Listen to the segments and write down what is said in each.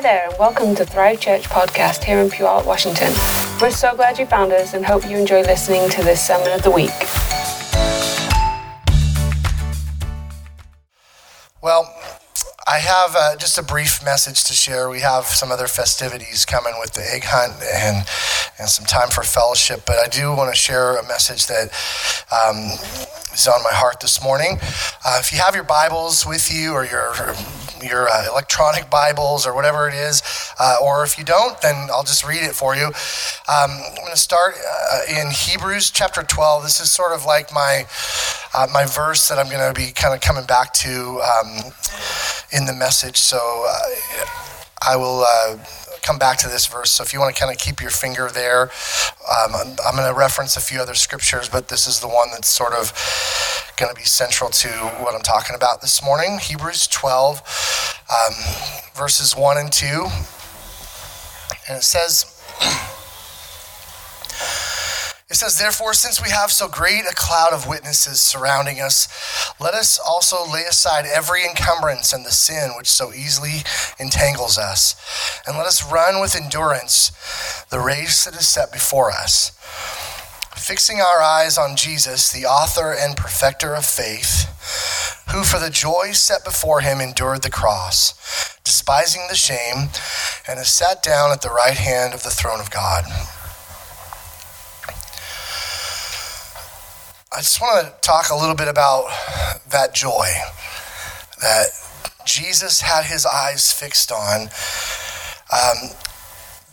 Hi there, and welcome to Thrive Church podcast here in Puyallup, Washington. We're so glad you found us and hope you enjoy listening to this sermon of the week. Well, I have uh, just a brief message to share. We have some other festivities coming with the egg hunt and and some time for fellowship, but I do want to share a message that um, is on my heart this morning. Uh, if you have your Bibles with you or your your uh, electronic Bibles or whatever it is, uh, or if you don't, then I'll just read it for you. Um, I'm going to start uh, in Hebrews chapter 12. This is sort of like my uh, my verse that I'm going to be kind of coming back to um, in the message. So uh, I will come back to this verse. So if you want to kind of keep your finger there, um, I'm going to reference a few other scriptures, but this is the one that's sort of going to be central to what I'm talking about this morning. Hebrews 12, um, verses 1 and 2. And it says, It says, Therefore, since we have so great a cloud of witnesses surrounding us, let us also lay aside every encumbrance and the sin which so easily entangles us, and let us run with endurance the race that is set before us, fixing our eyes on Jesus, the author and perfecter of faith, who for the joy set before him endured the cross, despising the shame, and has sat down at the right hand of the throne of God. I just want to talk a little bit about that joy that Jesus had his eyes fixed on, um,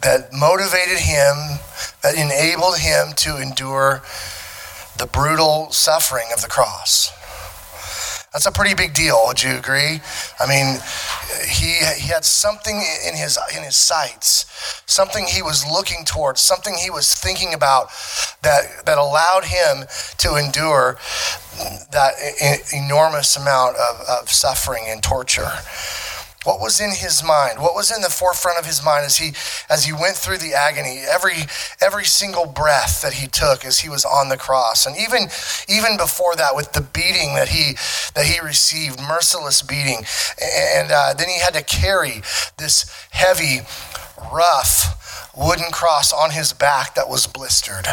that motivated him, that enabled him to endure the brutal suffering of the cross. That's a pretty big deal. Would you agree? I mean, he he had something in his in his sights, something he was looking towards, something he was thinking about that that allowed him to endure that enormous amount of, of suffering and torture. What was in his mind? What was in the forefront of his mind as he as he went through the agony, every every single breath that he took as he was on the cross, and even even before that, with the beating that he that he received, merciless beating, and uh, then he had to carry this heavy, rough wooden cross on his back that was blistered.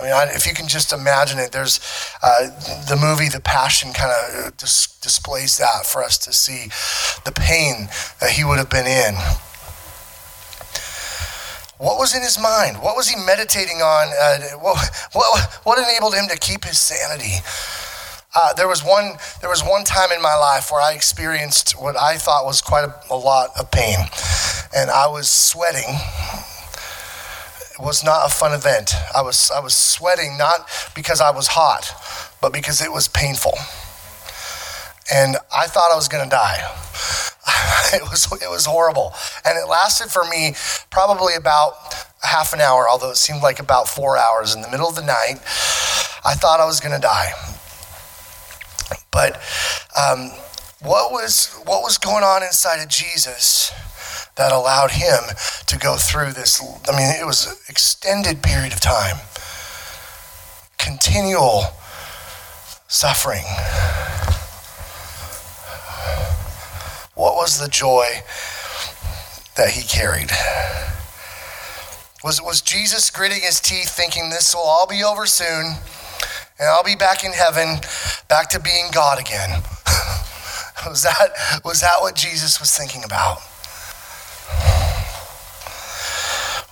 I mean, if you can just imagine it, there's uh, the movie The Passion kind of dis- displays that for us to see the pain that he would have been in. What was in his mind? What was he meditating on? Uh, what, what, what enabled him to keep his sanity? Uh, there was one. There was one time in my life where I experienced what I thought was quite a, a lot of pain, and I was sweating was not a fun event. I was, I was sweating not because I was hot, but because it was painful. And I thought I was going to die. it, was, it was horrible. And it lasted for me probably about half an hour, although it seemed like about four hours. In the middle of the night, I thought I was going to die. But um, what, was, what was going on inside of Jesus? That allowed him to go through this. I mean, it was an extended period of time, continual suffering. What was the joy that he carried? Was, was Jesus gritting his teeth, thinking this will all be over soon, and I'll be back in heaven, back to being God again? was, that, was that what Jesus was thinking about?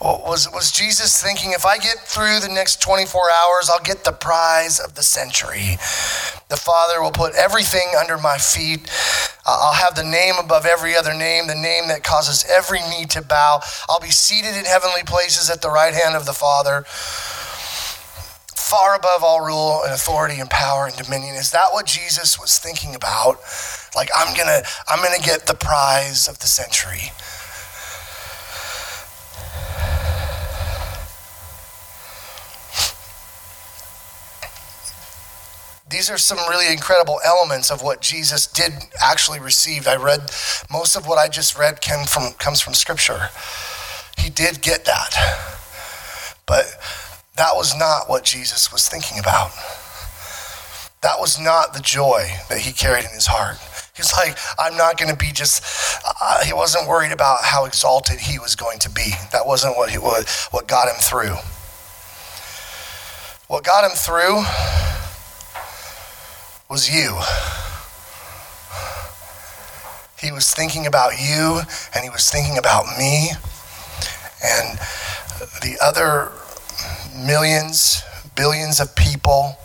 Oh, was, was Jesus thinking, if I get through the next 24 hours, I'll get the prize of the century? The Father will put everything under my feet. Uh, I'll have the name above every other name, the name that causes every knee to bow. I'll be seated in heavenly places at the right hand of the Father, far above all rule and authority and power and dominion. Is that what Jesus was thinking about? Like, I'm going to I'm going to get the prize of the century. These are some really incredible elements of what Jesus did actually receive. I read most of what I just read came from comes from scripture. He did get that. But that was not what Jesus was thinking about. That was not the joy that he carried in his heart. He's like, I'm not going to be just, uh, he wasn't worried about how exalted he was going to be. That wasn't what, he, what, what got him through. What got him through was you. He was thinking about you and he was thinking about me and the other millions, billions of people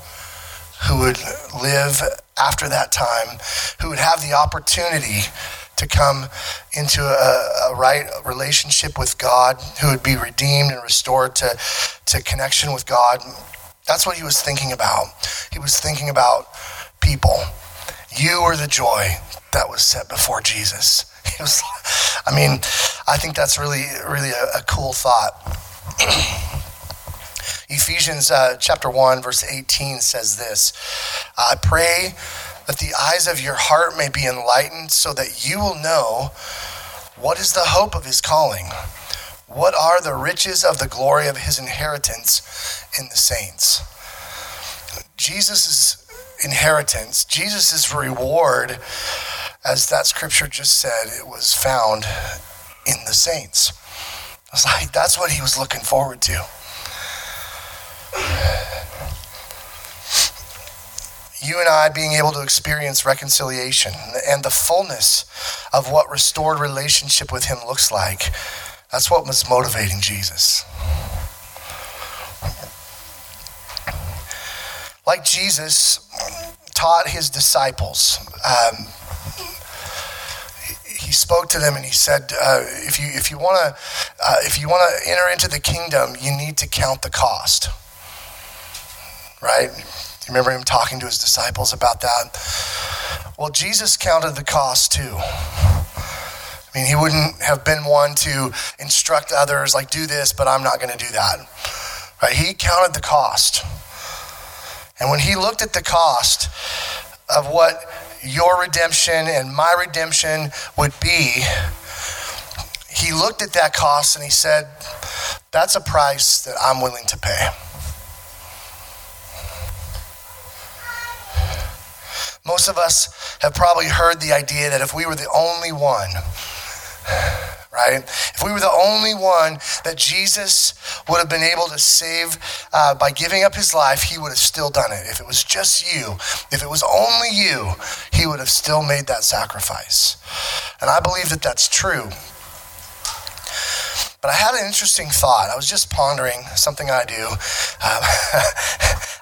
who would live after that time, who would have the opportunity to come into a, a, right relationship with God, who would be redeemed and restored to, to connection with God. That's what he was thinking about. He was thinking about people. You were the joy that was set before Jesus. Was, I mean, I think that's really, really a, a cool thought. Ephesians uh, chapter 1, verse 18 says this I pray that the eyes of your heart may be enlightened so that you will know what is the hope of his calling, what are the riches of the glory of his inheritance in the saints. Jesus' inheritance, Jesus' reward, as that scripture just said, it was found in the saints. I was like, that's what he was looking forward to. You and I being able to experience reconciliation and the fullness of what restored relationship with him looks like. That's what was motivating Jesus. Like Jesus taught his disciples, um, he spoke to them and he said, uh, "If you if you want to uh, if you want to enter into the kingdom, you need to count the cost." right? You remember him talking to his disciples about that? Well, Jesus counted the cost too. I mean, he wouldn't have been one to instruct others, like, do this, but I'm not going to do that. Right? He counted the cost. And when he looked at the cost of what your redemption and my redemption would be, he looked at that cost and he said, That's a price that I'm willing to pay. Most of us have probably heard the idea that if we were the only one, right? If we were the only one that Jesus would have been able to save uh, by giving up his life, he would have still done it. If it was just you, if it was only you, he would have still made that sacrifice. And I believe that that's true. But I had an interesting thought. I was just pondering something I do. Um,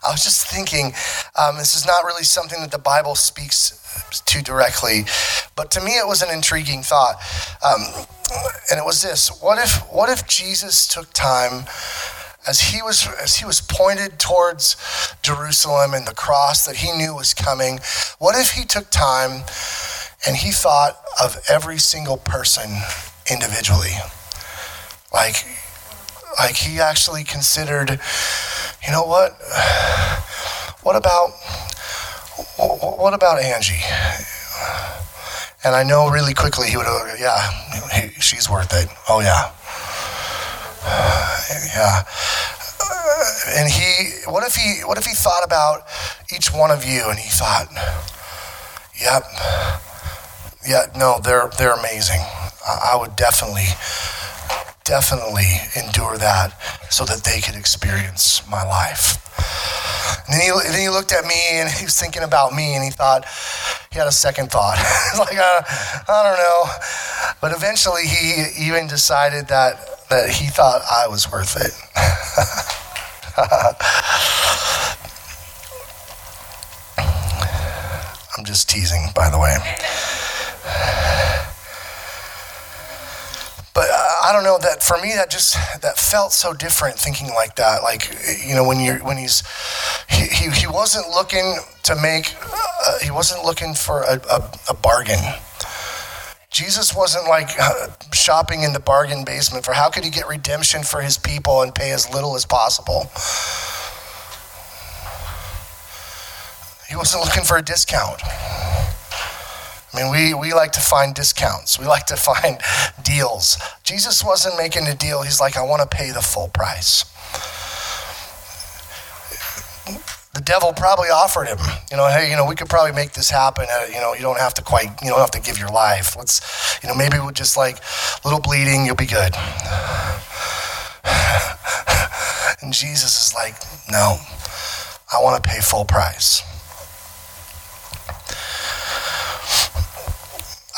I was just thinking, um, this is not really something that the Bible speaks to directly, but to me it was an intriguing thought. Um, and it was this: What if, what if Jesus took time? as he was as he was pointed towards Jerusalem and the cross that he knew was coming, what if he took time and he thought of every single person individually? Like, like he actually considered, you know what? What about, what about Angie? And I know really quickly he would have, yeah, she's worth it. Oh, yeah. Yeah. Uh, and he, what if he, what if he thought about each one of you and he thought, yep, yeah, no, they're, they're amazing. I, I would definitely, definitely endure that so that they could experience my life. And then he, then he looked at me and he was thinking about me and he thought, he had a second thought. like, uh, I don't know. But eventually he even decided that, that he thought I was worth it. I'm just teasing, by the way. but I don't know that for me that just that felt so different thinking like that like you know when you're when he's he, he, he wasn't looking to make uh, he wasn't looking for a, a, a bargain Jesus wasn't like uh, shopping in the bargain basement for how could he get redemption for his people and pay as little as possible. He wasn't looking for a discount. I mean, we, we like to find discounts. We like to find deals. Jesus wasn't making a deal. He's like, I want to pay the full price. the devil probably offered him, you know, hey, you know, we could probably make this happen. Uh, you know, you don't have to quite, you don't have to give your life. Let's, you know, maybe with just like a little bleeding, you'll be good. and Jesus is like, no, I want to pay full price.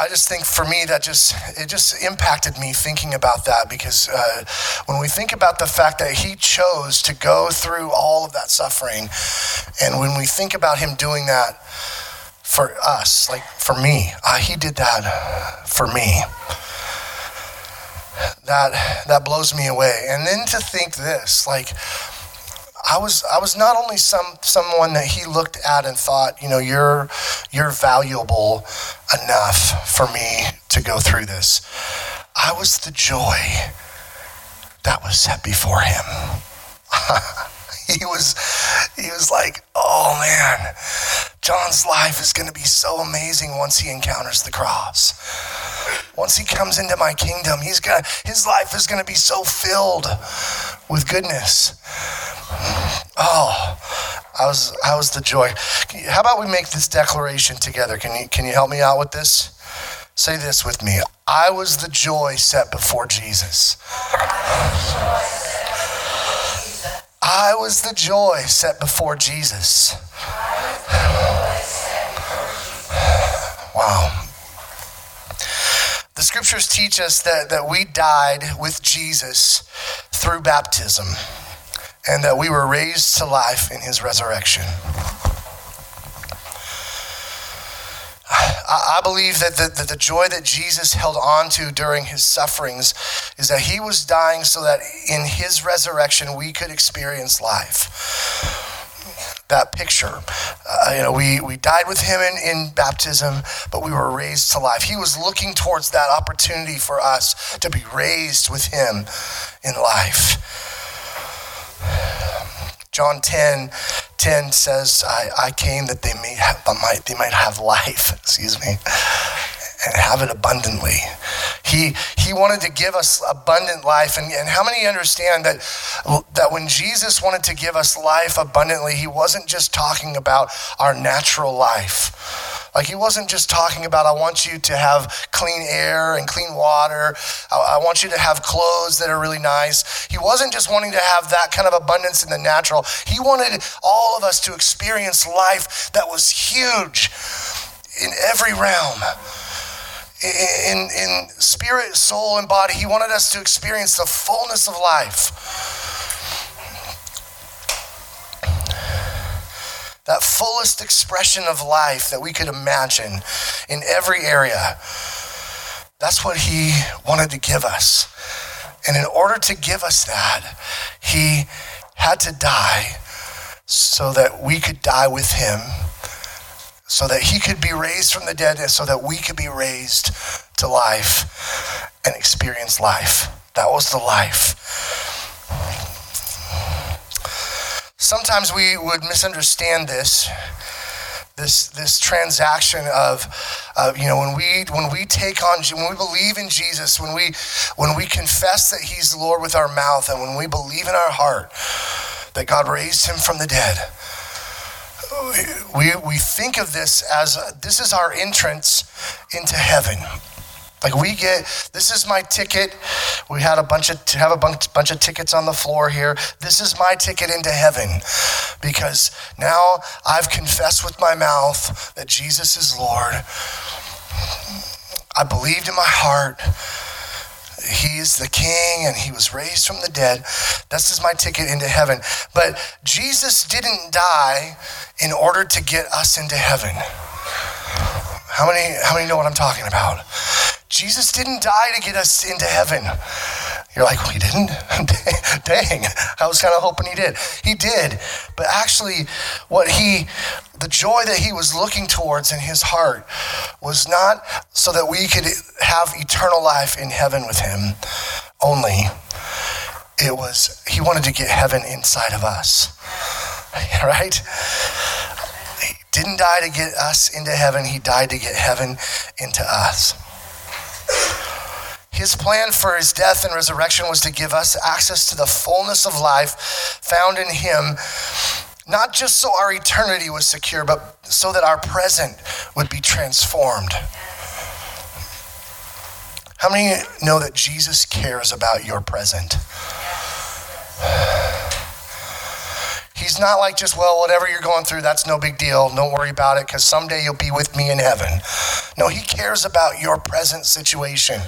I just think for me that just it just impacted me thinking about that because uh, when we think about the fact that he chose to go through all of that suffering, and when we think about him doing that for us, like for me, uh, he did that for me. That that blows me away. And then to think this, like I was I was not only some someone that he looked at and thought, you know, you're you're valuable enough for me to go through this. I was the joy that was set before him. he was he was like, "Oh man, Jon's life is going to be so amazing once he encounters the cross. Once he comes into my kingdom, he's going his life is going to be so filled with goodness." Oh, I was the joy. How about we make this declaration together? Can you can you help me out with this? Say this with me. I was the joy set before Jesus. I was the joy set before Jesus. Wow. The scriptures teach us that, that we died with Jesus through baptism and that we were raised to life in his resurrection. I believe that the, that the joy that Jesus held on to during his sufferings is that he was dying so that in his resurrection we could experience life that picture. Uh, you know, we, we died with him in, in baptism, but we were raised to life. He was looking towards that opportunity for us to be raised with him in life. John 10, 10 says, I, I came that they may have, might, they might have life, excuse me, and have it abundantly. He, he wanted to give us abundant life. And, and how many understand that, that when Jesus wanted to give us life abundantly, he wasn't just talking about our natural life like he wasn't just talking about, I want you to have clean air and clean water. I, I want you to have clothes that are really nice. He wasn't just wanting to have that kind of abundance in the natural. He wanted all of us to experience life that was huge in every realm in, in spirit, soul, and body. He wanted us to experience the fullness of life. That fullest expression of life that we could imagine in every area. That's what he wanted to give us. And in order to give us that, he had to die so that we could die with him, so that he could be raised from the dead, and so that we could be raised to life and experience life. That was the life sometimes we would misunderstand this this this transaction of uh, you know when we when we take on when we believe in Jesus when we when we confess that he's Lord with our mouth and when we believe in our heart that God raised him from the dead we we think of this as this is our entrance into heaven like we get, this is my ticket. We had a bunch of have a bunch, bunch of tickets on the floor here. This is my ticket into heaven, because now I've confessed with my mouth that Jesus is Lord. I believed in my heart. He is the king and he was raised from the dead. This is my ticket into heaven. But Jesus didn't die in order to get us into heaven. How many, how many know what I'm talking about? Jesus didn't die to get us into heaven. You're like, well, he didn't? Dang, I was kind of hoping he did. He did. But actually, what he, the joy that he was looking towards in his heart was not so that we could have eternal life in heaven with him only. It was, he wanted to get heaven inside of us. Right? Didn't die to get us into heaven, he died to get heaven into us. His plan for his death and resurrection was to give us access to the fullness of life found in him Not just so our eternity was secure, but so that our present would be transformed. How many know that Jesus cares about your present? He's not like just, well, whatever you're going through, that's no big deal. Don't worry about it because someday you'll be with me in heaven. No, He cares about your present situation.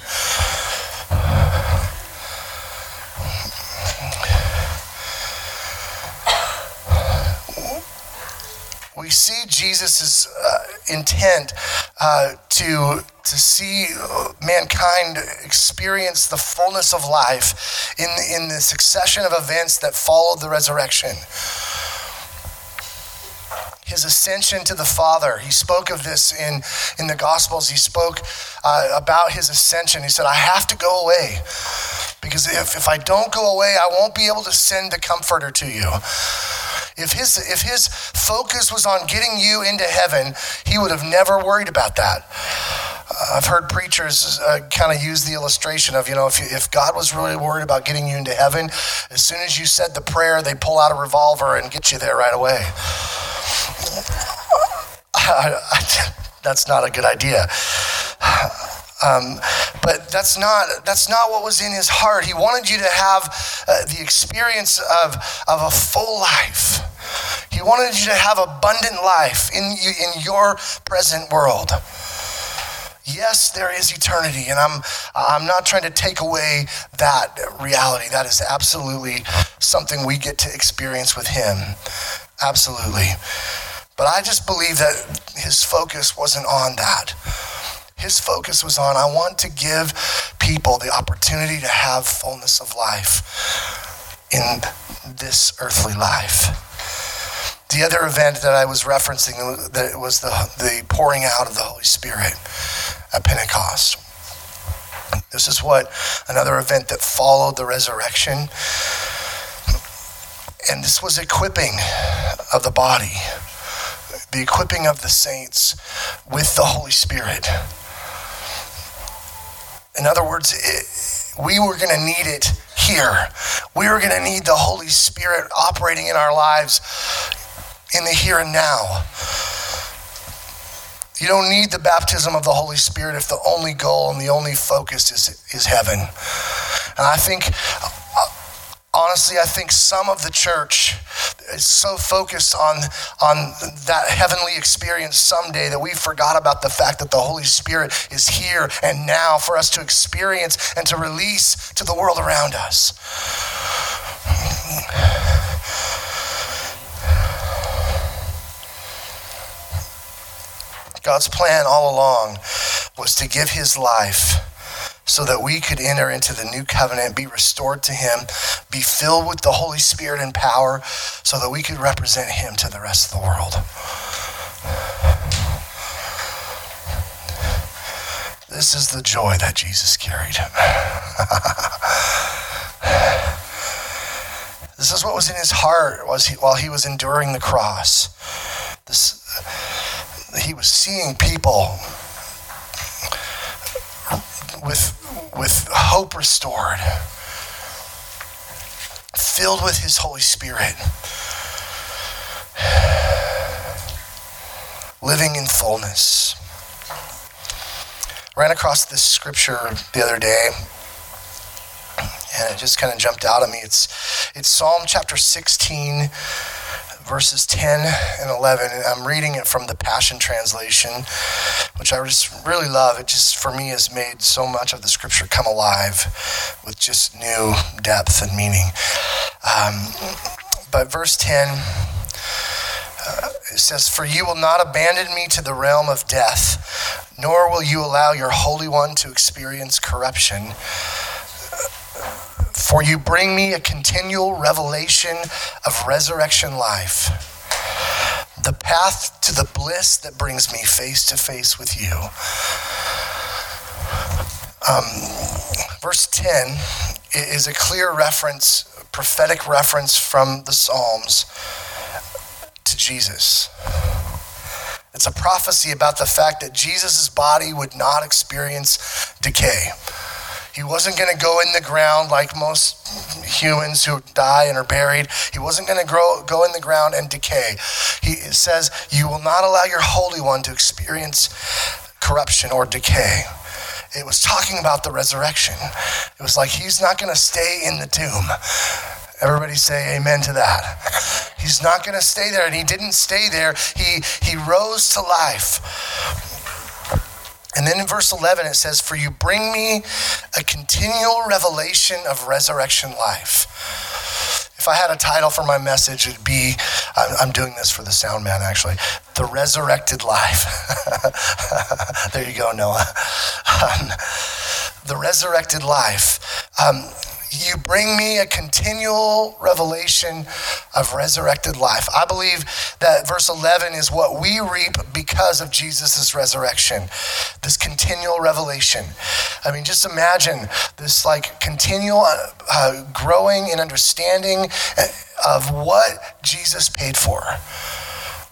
we see Jesus' uh, intent uh, to, to see mankind experience the fullness of life in, in the succession of events that followed the resurrection his ascension to the Father. He spoke of this in, in the Gospels. He spoke uh, about his ascension. He said, I have to go away because if, if I don't go away, I won't be able to send the Comforter to you. If his, if his focus was on getting you into heaven, he would have never worried about that. I've heard preachers uh, kind of use the illustration of, you know, if, you, if God was really worried about getting you into heaven, as soon as you said the prayer, they pull out a revolver and get you there right away. that's not a good idea. Um, but that's not that's not what was in his heart. He wanted you to have uh, the experience of of a full life. He wanted you to have abundant life in in your present world. Yes, there is eternity, and I'm I'm not trying to take away that reality. That is absolutely something we get to experience with him. Absolutely. But I just believe that his focus wasn't on that. His focus was on, I want to give people the opportunity to have fullness of life in this earthly life. The other event that I was referencing that was the, the pouring out of the Holy Spirit at Pentecost. This is what another event that followed the resurrection. And this was equipping of the body the equipping of the saints with the Holy Spirit. In other words, it, we were going to need it here. We were going to need the Holy Spirit operating in our lives in the here and now. You don't need the baptism of the Holy Spirit if the only goal and the only focus is, is heaven. And I think uh, honestly, I think some of the church is so focused on, on that heavenly experience someday that we forgot about the fact that the Holy Spirit is here and now for us to experience and to release to the world around us. God's plan all along was to give his life so that we could enter into the new covenant, be restored to Him, be filled with the Holy Spirit and power, so that we could represent Him to the rest of the world. This is the joy that Jesus carried. this is what was in his heart was while he was enduring the cross. This, he was seeing people with, with hope restored, filled with His Holy Spirit, living in fullness. Ran across this scripture the other day, and it just kind of jumped out at me. It's, it's Psalm chapter 16 verses 10 and 11. And I'm reading it from the Passion Translation, which I just really love. It just, for me, has made so much of the scripture come alive with just new depth and meaning. Um, but verse 10, uh, it says, For you will not abandon me to the realm of death, nor will you allow your Holy One to experience corruption. For you bring me a continual revelation of resurrection life, the path to the bliss that brings me face to face with you. Um, verse 10 is a clear reference, prophetic reference from the Psalms to Jesus. It's a prophecy about the fact that Jesus' body would not experience decay. He wasn't going to go in the ground like most humans who die and are buried. He wasn't going to grow, go in the ground and decay. He says, You will not allow your Holy One to experience corruption or decay. It was talking about the resurrection. It was like he's not going to stay in the tomb. Everybody say amen to that. He's not going to stay there, and he didn't stay there. He, he rose to life. And then in verse 11 it says, For you bring me a continual revelation of resurrection life. If I had a title for my message, it'd be I'm, doing this for the sound man actually The Resurrected Life. there you go, Noah. Um, the Resurrected Life. Um, you bring me a continual revelation of resurrected life. I believe that verse 11 is what we reap because of Jesus' resurrection. This continual revelation. I mean, just imagine this like continual uh, uh growing in understanding uh, of what Jesus paid for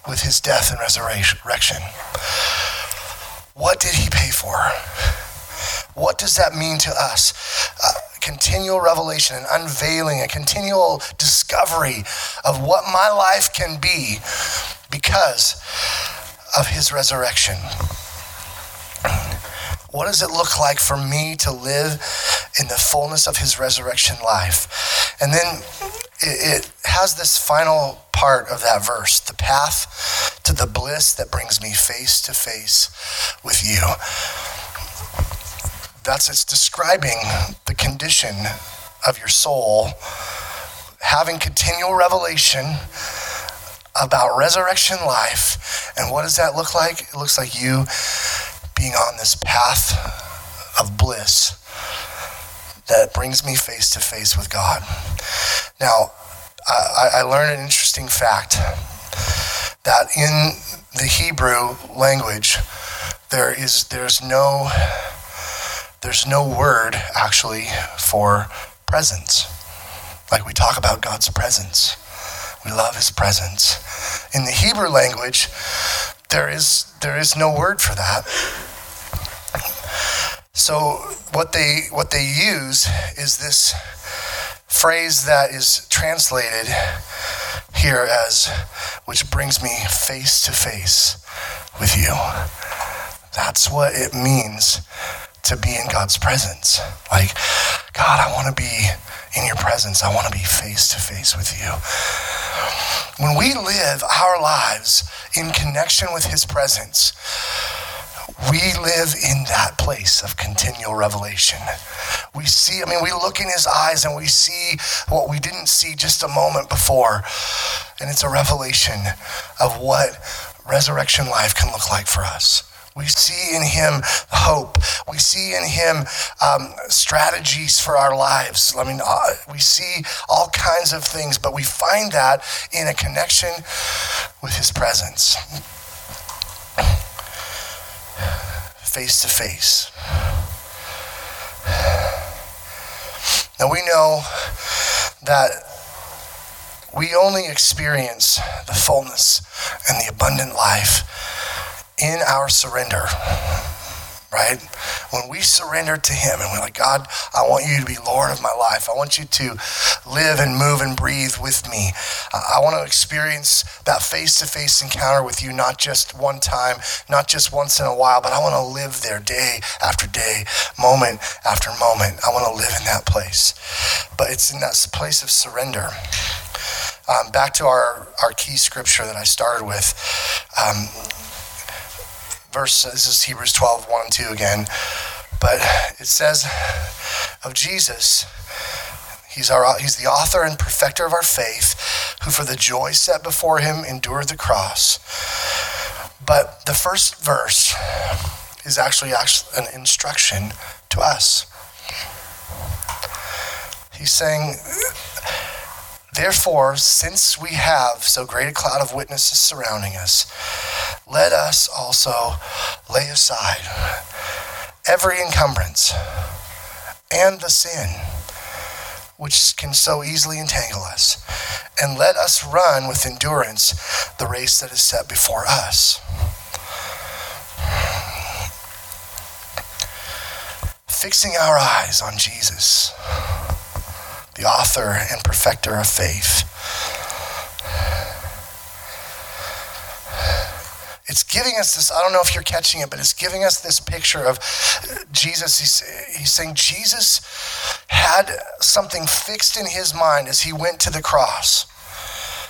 with his death and resurrection. What did he pay for? What does that mean to us? Uh, continual revelation, an unveiling, a continual discovery of what my life can be because of his resurrection. What does it look like for me to live in the fullness of his resurrection life? And then it has this final part of that verse the path to the bliss that brings me face to face with you that's it's describing the condition of your soul having continual revelation about resurrection life. And what does that look like? It looks like you being on this path of bliss that brings me face to face with god. Now I, I learned an interesting fact that in the hebrew language there is there's no there's no word actually for presence. Like we talk about God's presence. We love his presence. In the Hebrew language, there is there is no word for that. So what they what they use is this phrase that is translated here as which brings me face to face with you. That's what it means to be in God's presence. Like, God, I want to be in your presence. I want to be face to face with you. When we live our lives in connection with his presence, we live in that place of continual revelation. We see, I mean, we look in his eyes and we see what we didn't see just a moment before. And it's a revelation of what resurrection life can look like for us. We see in him hope. We see in him um, strategies for our lives. I mean, uh, we see all kinds of things, but we find that in a connection with his presence. Face to face. Now we know that we only experience the fullness and the abundant life in our surrender, right? When we surrender to Him and we're like, God, I want you to be Lord of my life. I want you to live and move and breathe with me. I want to experience that face to face encounter with you, not just one time, not just once in a while, but I want to live there day after day, moment after moment. I want to live in that place. But it's in that place of surrender. Um, back to our, our key scripture that I started with. Um, verse, this is Hebrews 12, 1 and 2 again. But it says of Jesus, he's, our, he's the author and perfecter of our faith, who for the joy set before him endured the cross. But the first verse is actually, actually an instruction to us. He's saying, Therefore, since we have so great a cloud of witnesses surrounding us, let us also lay aside every encumbrance and the sin which can so easily entangle us, and let us run with endurance the race that is set before us. fixing our eyes on Jesus, the author and perfecter of faith. It's giving us this, I don't know if you're catching it, but it's giving us this picture of Jesus. He's, he's saying Jesus had something fixed in his mind as he went to the cross.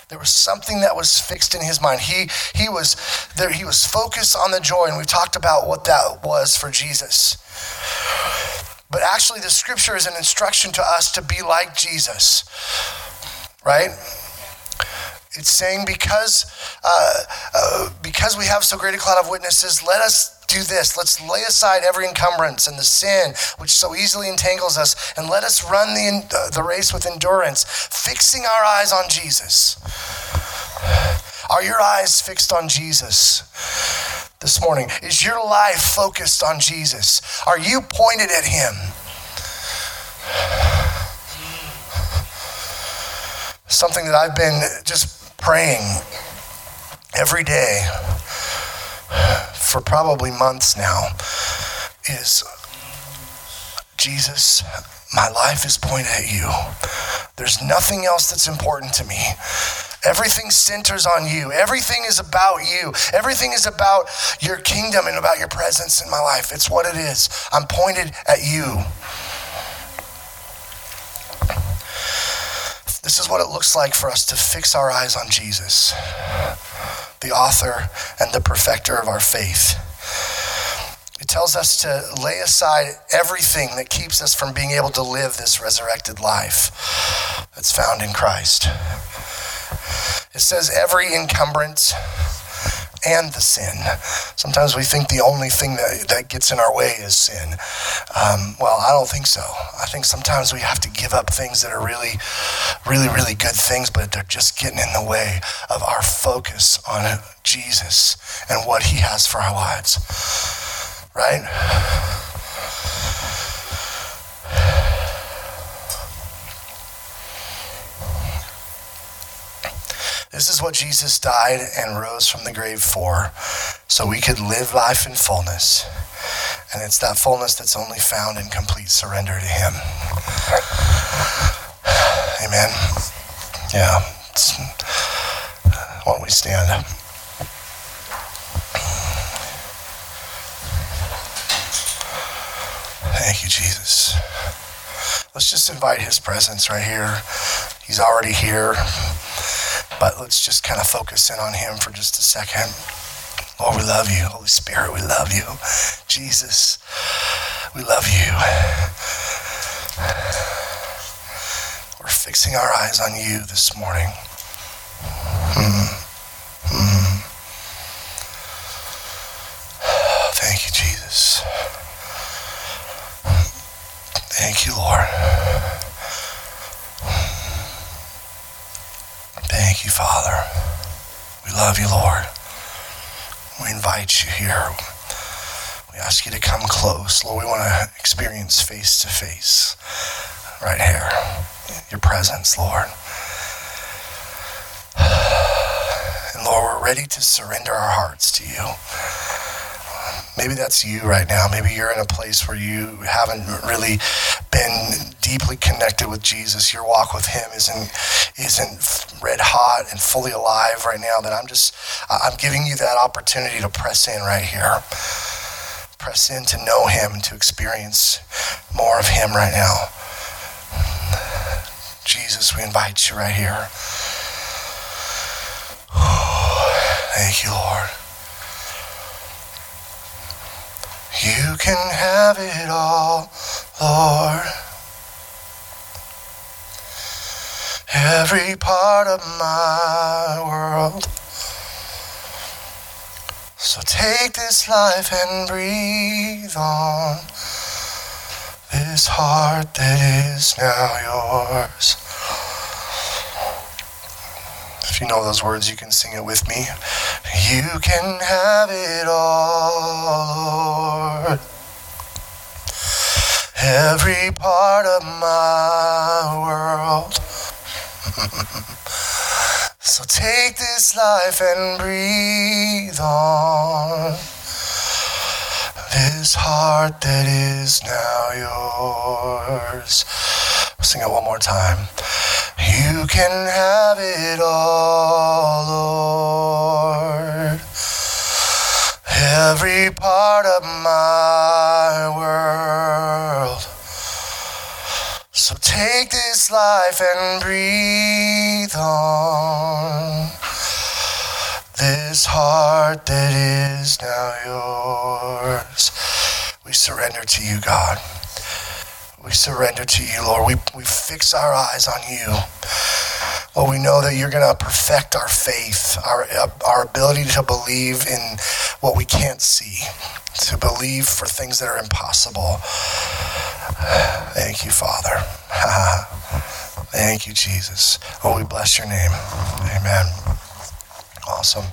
There was something that was fixed in his mind. He, he, was, there, he was focused on the joy, and we've talked about what that was for Jesus. But actually, the scripture is an instruction to us to be like Jesus, right? It's saying because uh, uh, because we have so great a cloud of witnesses, let us do this. Let's lay aside every encumbrance and the sin which so easily entangles us, and let us run the uh, the race with endurance, fixing our eyes on Jesus. Are your eyes fixed on Jesus? This morning, is your life focused on Jesus? Are you pointed at Him? Something that I've been just praying every day for probably months now is Jesus, my life is pointed at you. There's nothing else that's important to me. Everything centers on you. Everything is about you. Everything is about your kingdom and about your presence in my life. It's what it is. I'm pointed at you. This is what it looks like for us to fix our eyes on Jesus, the author and the perfecter of our faith. It tells us to lay aside everything that keeps us from being able to live this resurrected life that's found in Christ. It says every encumbrance, and the sin. Sometimes we think the only thing that, that gets in our way is sin. Um, well, I don't think so. I think sometimes we have to give up things that are really, really, really good things, but they're just getting in the way of our focus on Jesus and what he has for our lives. Right? This is what Jesus died and rose from the grave for, so we could live life in fullness. And it's that fullness that's only found in complete surrender to Him. Amen. Yeah. Uh, Why don't we stand? up? Thank you, Jesus. Let's just invite His presence right here. He's already here. But let's just kind of focus in on Him for just a second. Lord, we love you. Holy Spirit, we love you. Jesus, we love you. We're fixing our eyes on you this morning. Mm. Mm. Thank you, Jesus. Thank you, Lord. You, Father. We love you, Lord. We invite you here. We ask you to come close. Lord, we want to experience face to face right here, your presence, Lord. And Lord, we're ready to surrender our hearts to you. Maybe that's you right now. Maybe you're in a place where you haven't really been deeply connected with Jesus. Your walk with Him isn't isn't red hot and fully alive right now. That I'm just I'm giving you that opportunity to press in right here. Press in to know Him and to experience more of Him right now. Jesus, we invite you right here. Thank you, Lord. You can have it all, Lord. Every part of my world. So take this life and breathe on this heart that is now yours. If you know those words, you can sing it with me. You can have it all, Lord. Every part of my world. so take this life and breathe on This heart that is now yours. We'll sing it one more time. You can have it all, Lord. Every part of my world. So take this life and breathe on this heart that is now yours. We surrender to you, God. We surrender to you, Lord. We, we fix our eyes on you. Lord, we know that you're going to perfect our faith, our, our ability to believe in what we can't see, to believe for things that are impossible. Thank you, Father. Thank you, Jesus. Oh, we bless your name. Amen. Awesome.